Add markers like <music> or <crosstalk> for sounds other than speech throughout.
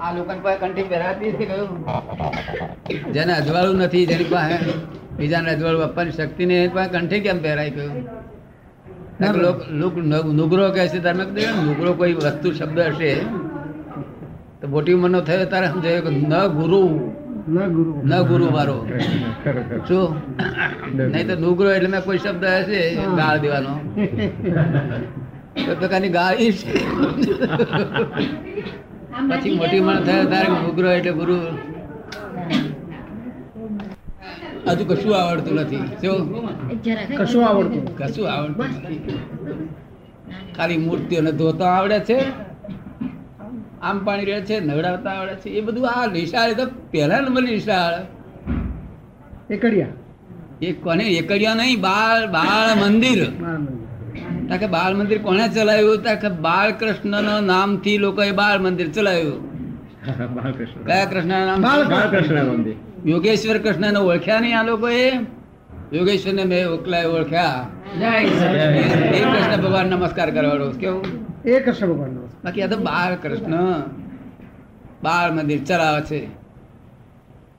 આ લોકોને પાસે કંઠી પહેરાતી નથી જેને અજવાળું નથી જેની પાસે બીજાને અજવાળું આપવાની શક્તિ નહીં એની પાસે કંઠી કેમ પહેરાય કયું કારણ કે લોક- લોક નુગરો કહે છે તમે નુગરો કોઈ વસ્તુ શબ્દ હશે. તો મોટી ઉંમરનો થયો તારે સમજાય કે ન ગુરુ. ન ગુરુ. ન મારો. શું? નહીં તો નુગરો એટલે મેં કોઈ શબ્દ હશે ગાળ દેવાનો. <laughs> પ્રકારની ગાળી છે. પછી મોટી ઉંમર થયો તારે ઉગ્ર એટલે ગુરુ હજુ કશું આવડતું નથી. કશું આવડતું કશું આવડતું નથી. ખાલી મૂર્તિઓને ધોતા આવડે છે. આમ પાણી રહે છે નવડાવતા આવડે છે. એ બધું આ નિશાળ તો પહેલા નંબર નિશાળ. એકડિયા. એ કોને? એકડિયા નહીં બાળ બાળ મંદિર. કે બાળ મંદિર કોને ચલાવ્યું? કે બાળકૃષ્ણના નામથી લોકોએ બાળ મંદિર ચલાવ્યું. <laughs> કયા કૃષ્ણ નામ? બાળ- બાલકૃષ્ણ મંદિર. યોગેશ્વર કૃષ્ણને ઓળખ્યા નહીં આ લોકોએ? યોગેશ્વરને મેં ઓળખ્યા. ઓળખ્યા એ કૃષ્ણ ભગવાન નમસ્કાર કરવાનો. કેવું? એ કૃષ્ણ ભગવાન બાકી આ તો બાળ કૃષ્ણ બાળ મંદિર ચલાવે છે.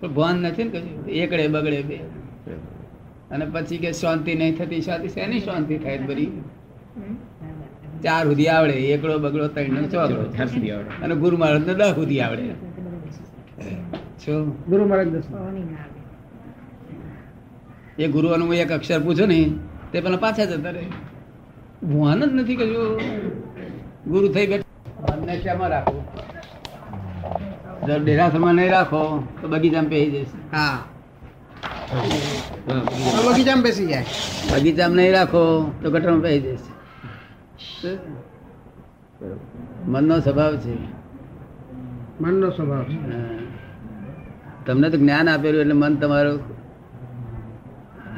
પણ ભાન નથી ને કશું. એકડે બગડે બે. અને પછી કે શાંતિ નહીં થતી શાંતિ શેની શાંતિ થાય બરી ચાર સુધી આવડે એકડો બગડો ત્રણ ચાર સુધી આવડે. અને ગુરુ મહારાજ ને દસ સુધી આવડે. ગુરુ મહારાજ એ ગુરુઓનું એક અક્ષર પૂછું ને તે પેલા પાછા જતા રહે. ભાન જ નથી કશું ગુરુ થઈ બેઠા. મનને શામાં રાખવું? જો ડેરાસરમાં નહીં રાખો તો બગીચામાં પહેરી જશે હા. બગીચામાં બેસી જાય. બગીચામાં નહીં રાખો તો ગટરમાં પહેરી જશે મનનો સ્વભાવ છે. મનનો સ્વભાવ તમને તો જ્ઞાન આપેલું એટલે મન તમારું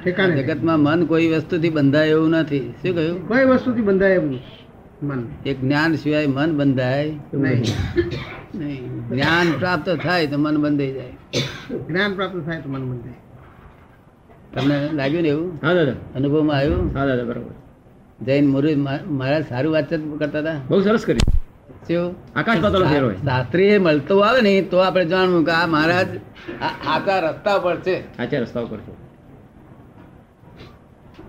ઠેકાણે. જગતમાં મન કોઈ વસ્તુથી બંધાય એવું નથી. શું કહ્યું? કોઈ વસ્તુથી બંધાય એવું મન. એક જ્ઞાન સિવાય મન બંધાય નહીં. નહીં. જ્ઞાન પ્રાપ્ત થાય તો મન બંધાઈ જાય. જ્ઞાન પ્રાપ્ત થાય તો મન બંધાય. તમને લાગ્યું ને એવું? હા દાદા. અનુભવમાં આવ્યું? હા દાદા બરોબર. જૈન મુરુ મારા સારું વાતચીત કરતા હતા? બહુ સરસ કરી. શું? આકાશ પાતાળનો ફેર હોય. શાસ્ત્રીએ મળતો આવે ને તો આપણે જાણવું કે આ મહારાજ આ રસ્તા પર છે. આચા રસ્તા ઉપર છો.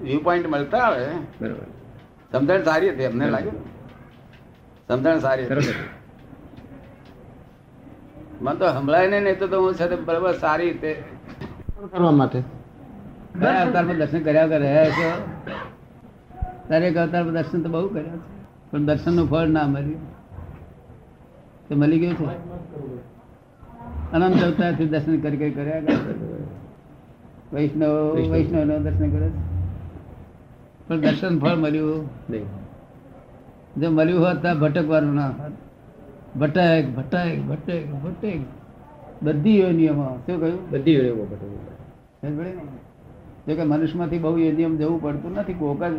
વ્યૂ પોઈન્ટ મળતા આવે. બરોબર. સમજણ સારી હતી અમને લાગ્યું. સમજણ સારી હતી. મને તો સંભળાય નહીં નહીં તો તો હું છે તે બરાબર સારી રીતે કરવા માટે. દર્શન કર્યા વગર રહ્યા છો? દરેક અવતાર દર્શન તો બહુ કર્યા છે. પણ દર્શનનું ફળ ના મળ્યું. તો મળી ગયું છે? અનંત અવતારથી દર્શન કરી કરી કર્યા કરે. વૈષ્ણવ વૈષ્ણવ. દર્શન કરે પણ દર્શન ફળ મળ્યું. નહીં. જો મળ્યું હોત તો ભટકવાનું ના હોત. ભટક ભટક ભટક ભટક. બધી યોનિઓમાં. શું કહ્યું? બધી પડી. ને? જો કે મનુષ્યમાંથી બહુ યોનિયમ જવું પડતું નથી કોક જ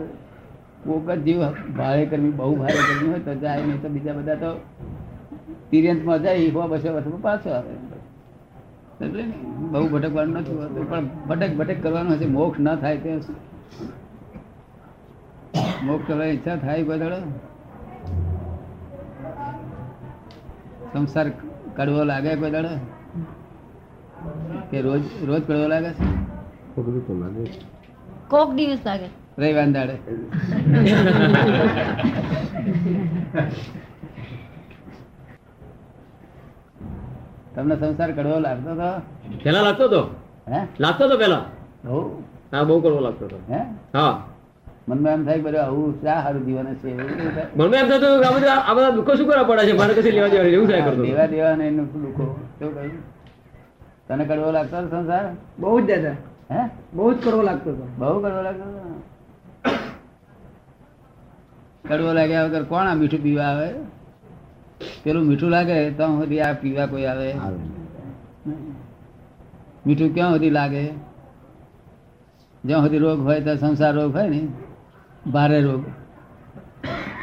કોક જ જીવ ભારે કરવી બહુ ભારે કરવી હોય તો જાય નહીં તો બીજા બધા તો તિર્યંતમાં જાય હો બસો વર્ષમાં પાછો આવે. બહુ ભટકવાનું નથી હોતું પણ ભટક ભટક કરવાનું હશે મોક્ષ ન થાય તે. મોક્ષ કરવાની ઈચ્છા થાય કોઈ દાડો સંસાર કડવો લાગે કોઈ દાડો કે રોજ રોજ કડવો લાગે છે? કોક દિવસ લાગે. રવિવાર દાડે તમને સંસાર કડવો લાગતો હતો પેલા લાગતો હતો? હે? લાગતો હતો પેલા હા. બહુ કડવો લાગતો હતો. હે? હા. મનમાં એમ થાય બધું આવું શા સારું જીવન છે એવું કેવું થાય? મને એમ થતું આ બધા આ બધા દુઃખો શું કરવા પડે છે? મારે કશું લેવા દેવા એવું થાય કરતો લેવા દેવા ને એનું દુઃખો? શું કહ્યું? તને કડવો લાગતો સંસાર? બહુ જ દાદા. હે? બહુ જ કરવો લાગતો હતો. બહુ કડવો લાગતો હતો? કડવો લાગ્યા વગર કોણ આ મીઠું પીવા આવે? પેલું મીઠું લાગે તો સુધી આ પીવા કોઈ આવે. મીઠું ક્યાં સુધી લાગે? જ્યાં સુધી રોગ હોય ત્યાં સંસાર રોગ હોય ને ભારે રોગ.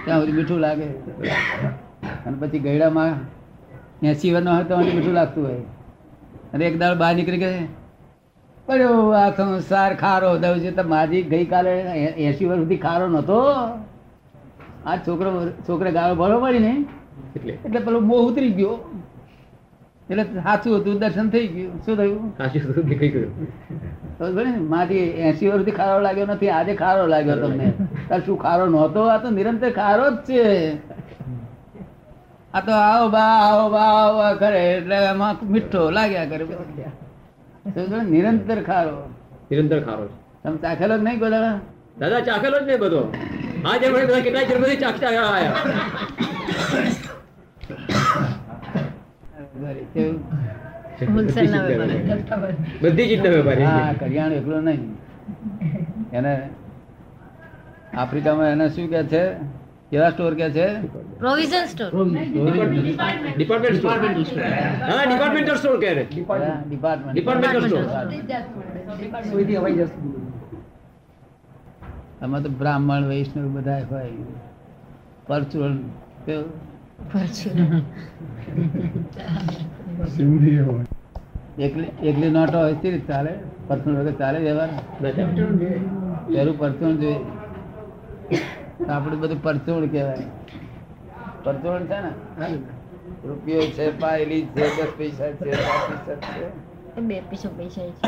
ત્યાં સુધી મીઠું લાગે. અને પછી ગયડામાં એસી વર્ષનો હોય તો મીઠું લાગતું હોય. અને એક દાળ બહાર નીકળી ગયે. પડ્યો આ સંસાર ખારો. દઉં છે તો માજી ગઈકાલે એસી વર્ષ સુધી ખારો નતો આ છોકરો છોકરે ગાળો પડી ને એટલે? એટલે પેલો બહુ ઉતરી ગયો. એટલે સાચું હતું દર્શન થઈ ગયું. શું થયું? સાચું તો દેખાઈ ગયું મારી એસી વર્ષથી ખારો લાગ્યો નથી આજે ખારો લાગ્યો તમને. તાર શું ખારો નહોતો? આ તો નિરંતર ખારો જ છે. આ તો આવો બા આવો બા આવો કરે એટલે એમાં મીઠો લાગ્યા કરે. નિરંતર ખારો. નિરંતર ખારો તમે ચાખેલો જ નહીં બધા દાદા ચાખેલો જ નહીં બધો. આજે મને બધા કેટલા <coughs> કેવું? બધી ચીજના વેપારી. હા કરિયાણું એકલો નહીં. એને આફ્રિકામાં એને શું કે છે? કેવા સ્ટોર કે છે? Provision store. ડિપાર્ટમેન્ટ સ્ટોર હા ડિપાર્ટમેન્ટલ સ્ટોર કહે છે. ડિપાર્ટમેન્ટ ડિપાર્ટમેન્ટલ સ્ટોર સુઈથી હવાઈ જશે આમાં તો બ્રાહ્મણ વૈષ્ણવ બધા હોય. પરચુરણ કેવું? એકલી એકલી નોટો હોય તે ચાલે? પરચુરણ વગર ચાલે વ્યવહાર? પેલું પરચુરણ જોઈએ. આપણે બધું પરચુરણ કહેવાય. પરચુરણ છે ને? રૂપિયો છે પાયલી છે દસ પૈસા પૈસા છે. બે પૈસા પૈસા છે.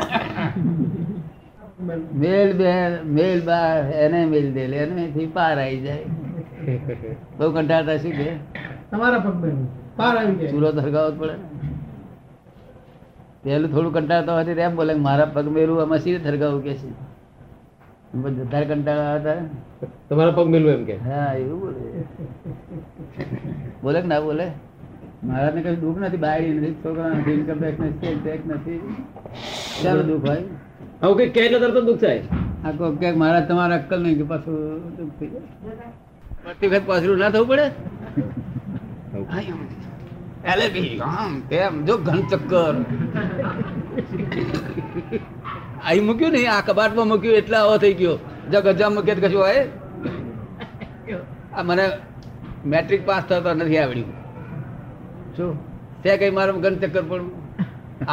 મેલ બે મેલ બા એને મેલ દે લે એને થી પાર આવી જાય. બહુ કંટાળતા શું કે તમારા પગ બેન પાર આવી જાય. ચૂલો ધરગાવો પડે. પેલું થોડું કંટાળતા હોય એમ બોલે મારા પગ મેલું આમાં શી ધરગાવું કે છે વધારે કંટાળા હતા તમારા પગ મેલું એમ કે? હા એવું બોલે. બોલે કે ના બોલે? મારા ને કઈ દુઃખ નથી બાયડી નથી છોકરા નથી ઇન્કમ ટેક્સ નથી ટેક્સ નથી. ચાલો દુઃખ હોય. આવું કઈ કહેલો એટલે તરત દુઃખ થાય. આ કોઈ કે મારા તમારા અક્કલ નહીં કે પાછું દુઃખ થઈ જાય. પ્રતિ વખત પાછું ના થવું પડે? એલેબી આમ તેમ જો ઘન ચક્કર. અહીં મૂક્યું નહીં આ કબાટમાં મૂક્યું એટલે આવો થઈ ગયો. જો ગજા મૂકે તો કશું હોય? આ મને મેટ્રિક પાસ થતો નથી આવડ્યું. શું? તે કઈ મારું ઘન ચક્કર પણ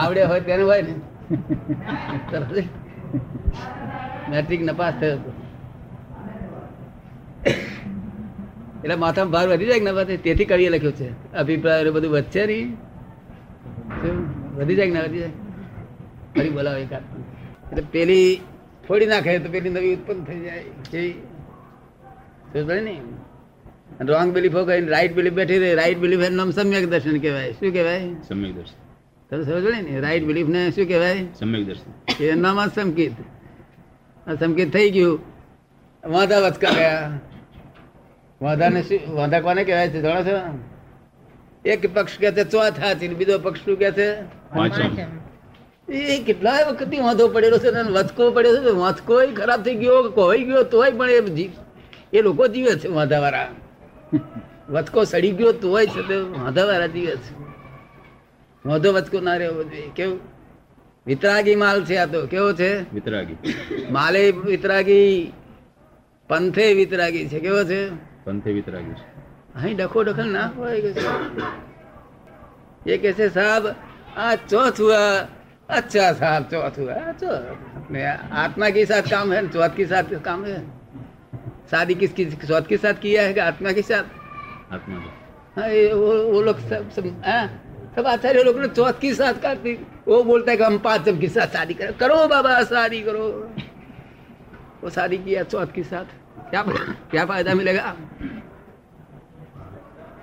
આવડે હોય તેને હોય ને. <laughs> મેટ્રિક નપાસ થયો હતો. એટલે માથામાં ભાર વધી જાય ના તેથી કવિએ લખ્યું છે. અભિપ્રાય બધું વધશે નહીં? વધી જાય ના વધી જાય? ફરી બોલાવો એક એટલે પેલી ફોડી નાખે તો પેલી નવી ઉત્પન્ન થઈ જાય. કેવી ને? રોંગ બિલીફો કહીને રાઈટ બિલીફ બેઠી રહી. રાઈટ બિલીફ એનું નામ સમ્યક દર્શન કહેવાય. શું કહેવાય? સમ્યક દર્શન. તમે સમજો ને રાઈટ બિલીફ ને શું કહેવાય? સમ્યક દર્શન. એનું નામ સંકેત. આ સંકેત થઈ ગયું. વાંધા વચકા ગયા વાંધાને શું વાંધા કોને કહેવાય છે જાણો છો? એક પક્ષ કે છે ચોથા થી બીજો પક્ષ શું કે છે? એ કેટલા વખત વાંધો પડેલો છે અને વચકો પડ્યો છે વાંચકો ખરાબ થઈ ગયો કોઈ ગયો તોય પણ એ એ લોકો જીવે છે વાંધાવાળા. <laughs> વચકો સડી ગયો તોય છે તે વાંધાવાળા જીવે છે. વાંધો વચકો ના રહેવો જોઈએ કેવું વિતરાગી માલ છે આ તો કેવો છે વિતરાગી માલે વિતરાગી પંથે વિતરાગી છે કેવો છે પંથે વિતરાગી છે અહીં ડખો ડખલ ના હોય કે છે. ये कैसे साहब आज चौथ हुआ अच्छा साहब चौथ हुआ हाँ, चौथ अपने आत्मा के साथ काम है चौथ के साथ काम है शादी किसकी चौथ के साथ किया है कि आत्मा के साथ આત્મા हाँ ये वो वो लोग सब सब हाँ, सब आचार्य लोग ने चौथ के साथ करते वो बोलता है कि हम पांचम के साथ शादी करो करो बाबा शादी करो वो शादी किया चौथ के साथ क्या क्या फायदा मिलेगा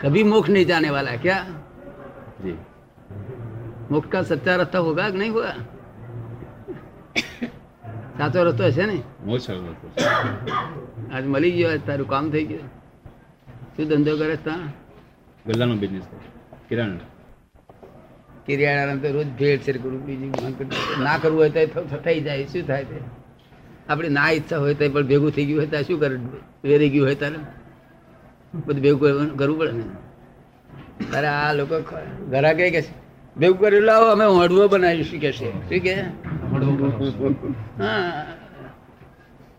कभी मोक्ष नहीं जाने वाला है क्या જી मोक्ष का सच्चा रास्ता होगा कि नहीं होगा સાચો રસ્તો હશે ને મોજ સરળ હતો. આજ મળી ગયો આજ તારું કામ થઈ ગયું શું ધંધો કરે છે ત્યાં ગલ્લાનો બિઝનેસ કિરાણા કિરિયાણા તો રોજ ભેળ છે કરું બીજું ના કરવું હોય તો થઈ જાય શું થાય તે? આપણી ના ઈચ્છા હોય તો પણ ભેગું થઈ ગયું હોય તો શું કરે? વેરી ગયું હોય તારે બધું ભેગું કરવું પડે ને. તારે આ લોકો ઘરા કે કે છે, ભેગું કરી લાવો અમે હળવો બનાવીશું. કે છે શું કે હા.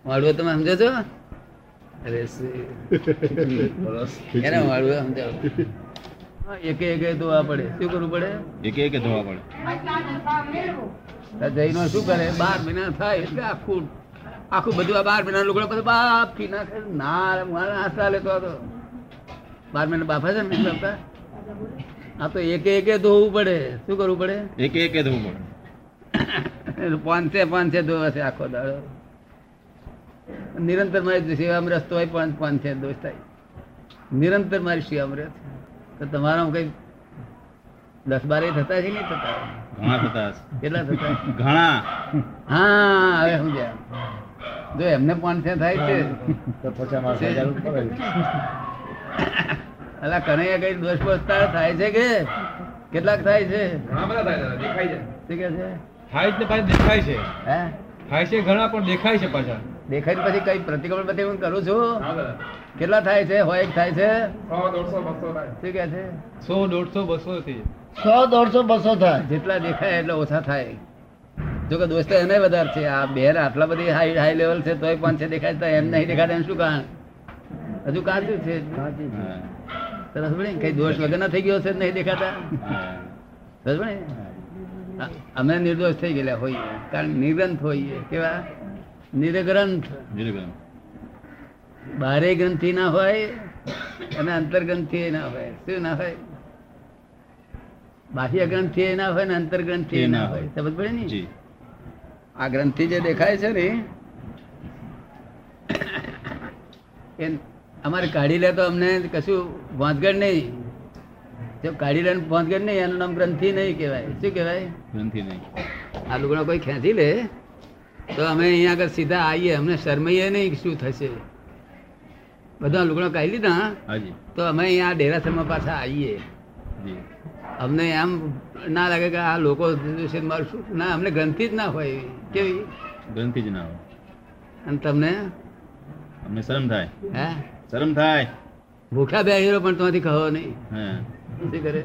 હળવો તમે સમજો છો? અરે એને હળવો સમજાવો. એકે એકે ધોવા પડે. શું કરવું પડે? એકે એકે ધોવા પડે. આ શું કરે? બાર મહિના થાય એટલે આખું આખું બધું આ બાર મહિના લોકો બધું બાપથી નાખે ના મારે હાથ લેતો હતો. બાર મહિના બાફા છે ને આ તો એકે એકે ધોવું પડે. શું કરવું પડે? એક એક ધોવું પડે. પાંચે પાંચે ધોવા છે આખો દાડો. નિરંતર મારી સેવામાં રસ્તો હોય પાંચ પાંચે દોષ થાય નિરંતર મારી સેવામાં રહે છે તો તમારા કઈ દસ બાર થતા છે કે નહીં થતા? ઘણા થતા કેટલા થતા? ઘણા. હા હવે સમજ્યા. જો એમને પાંચે થાય છે. અલા કનૈયા કઈ દોષ પસ્તાર થાય છે કે? કેટલાક થાય છે? ઘણા બધા થાય દેખાય છે. કે છે? થાય છે ને દેખાય છે. હે? થાય છે ઘણા પણ દેખાય છે પાછા. દેખાય પછી કઈ પ્રતિક્રમણ બધી હું કરું છું? કેટલા થાય છે? હોય એક થાય છે? સો દોઢસો શું કે છે? સો દોઢસો બસો થી. સો દોઢસો બસો થાય. જેટલા દેખાય એટલે ઓછા થાય. જો કે દોસ્તો એને વધારે છે. આ બેર આટલા બધી હાઈ હાઈ લેવલ છે તોય પાંચ છે દેખાય તો એમ નહીં દેખાતા એમ શું કારણ હજુ કાચું છે. સરસ ભણી કઈ દોષ વગર ના થઈ ગયો છે નહીં દેખાતા? સરસ ભણી અમે નિર્દોષ થઈ ગયેલા હોઈએ કારણ નિર્દંત હોઈએ કેવા? નિર્ગ્રંથ. બારે ગ્રંથિ ના હોય અને અંતર્ગ્રંથિ ના હોય. શું ના હોય? બાહ્ય ગ્રંથિ ના હોય ને અંતર્ગ્રંથિ ના હોય. સમજ પડે ને? આ ગ્રંથિ જે દેખાય છે ને એ અમારે કાઢી લે તો અમને કશું વાંધગડ નહીં. જો કાઢી લે વાંધગડ નહીં એનું નામ ગ્રંથિ નહીં કહેવાય. શું કહેવાય? ગ્રંથિ નહીં. આ લુગડા કોઈ ખેંચી લે? તો અમે અહીંયા આગળ સીધા આવીએ અમને શરમાઈએ નહીં શું થશે. બધા લુગડા કાઢી લીધા તો અમે અહીંયા ડેરાસરમાં પાછા આવીએ અમને એમ ના લાગે કે આ લોકો મારું શું? ના અમને ગ્રંથિ જ ના હોય. કેવી? ગ્રંથિ જ ના હોય. અને તમને? અમને શરમ થાય. હે? શરમ થાય. ભૂખ્યા બે હીરો પણ તમારી કહો નહીં. શું કરે?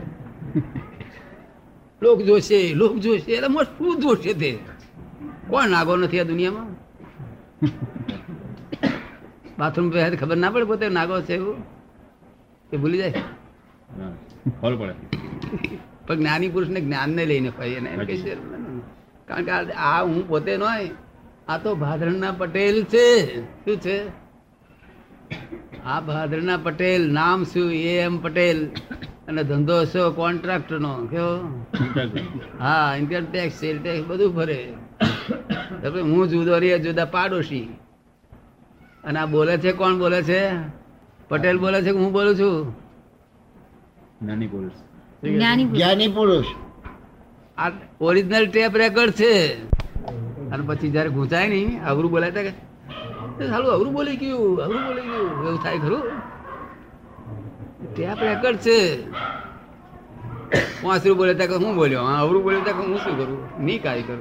<laughs> લોક જોશે લોક જોશે એટલે મોટ શું જોશે તે. કોણ નાગો નથી આ દુનિયામાં? બાથરૂમ પે ખબર ના પડે પોતે નાગો છે એવું? એ ભૂલી જાય? ખબર પડે. પણ જ્ઞાની પુરુષને જ્ઞાનને લઈને હોય એને છે. કારણ કે આ- હું પોતે નોય આ તો ભાદરણના પટેલ છે. શું છે? આ ભાદરના પટેલ નામ શું? એ એમ પટેલ. અને ધંધો છે કોન્ટ્રાક્ટર નો કેવો હા ઇન્કમ ટેક્સ સેલ ટેક્સ બધું ભરે. હું જુદો રે જુદા પાડોશી. અને આ બોલે છે કોણ બોલે છે? પટેલ બોલે છે કે હું બોલું છું? નાની પુરુષ. જ્ઞાની પુરુષ. જ્ઞાની પુરુષ. આ ઓરિજિનલ ટેપ રેકોર્ડ છે. અને પછી જયારે ઘૂંચાય નહીં અવરું બોલાય તો કે "એ સાલું અવરું બોલી ગયું અવરું બોલી ગયું. એવું થાય ખરું. ટેપ રેકોર્ડ છે. વાંસરું બોલે ત્યાં હું બોલ્યો હા અવરું બોલ્યો ત્યાં હું શું કરું નહીં કાંઈ કરું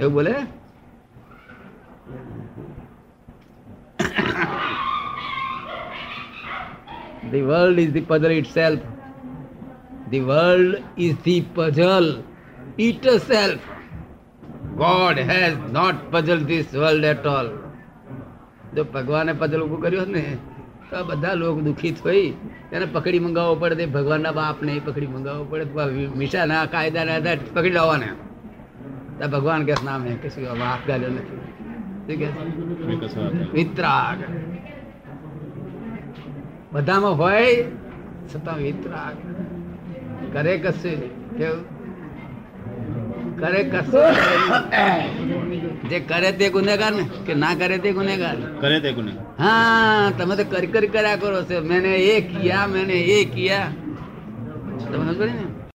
એવું બોલે The world is the puzzle itself. The world is the puzzle itself. God has not puzzled this world at all. જો ભગવાને પઝલ ઉભું કર્યું ને તો બધા લોકો દુઃખી થઈ તેને પકડી મંગાવવો પડે તે ભગવાનના બાપ ને પકડી મંગાવવો પડે. મિશાના કાયદાના આધાર પકડી લાવવાના. ત્યાં ભગવાન કે નામ હે કશું હાથ ગાલ્યો નથી. વિતરાગ. બધામાં હોય છતાં વિતરાગ. કરે કશું કેવું? કરે કશું. જે કરે તે ગુનેગાર ને કે ના કરે તે ગુનેગાર? કરે તે કોને હા તમે તો કરી કરી કર્યા કરો છો. મેને એ કિયા મેને એ કિયા. તમે સમજો ને?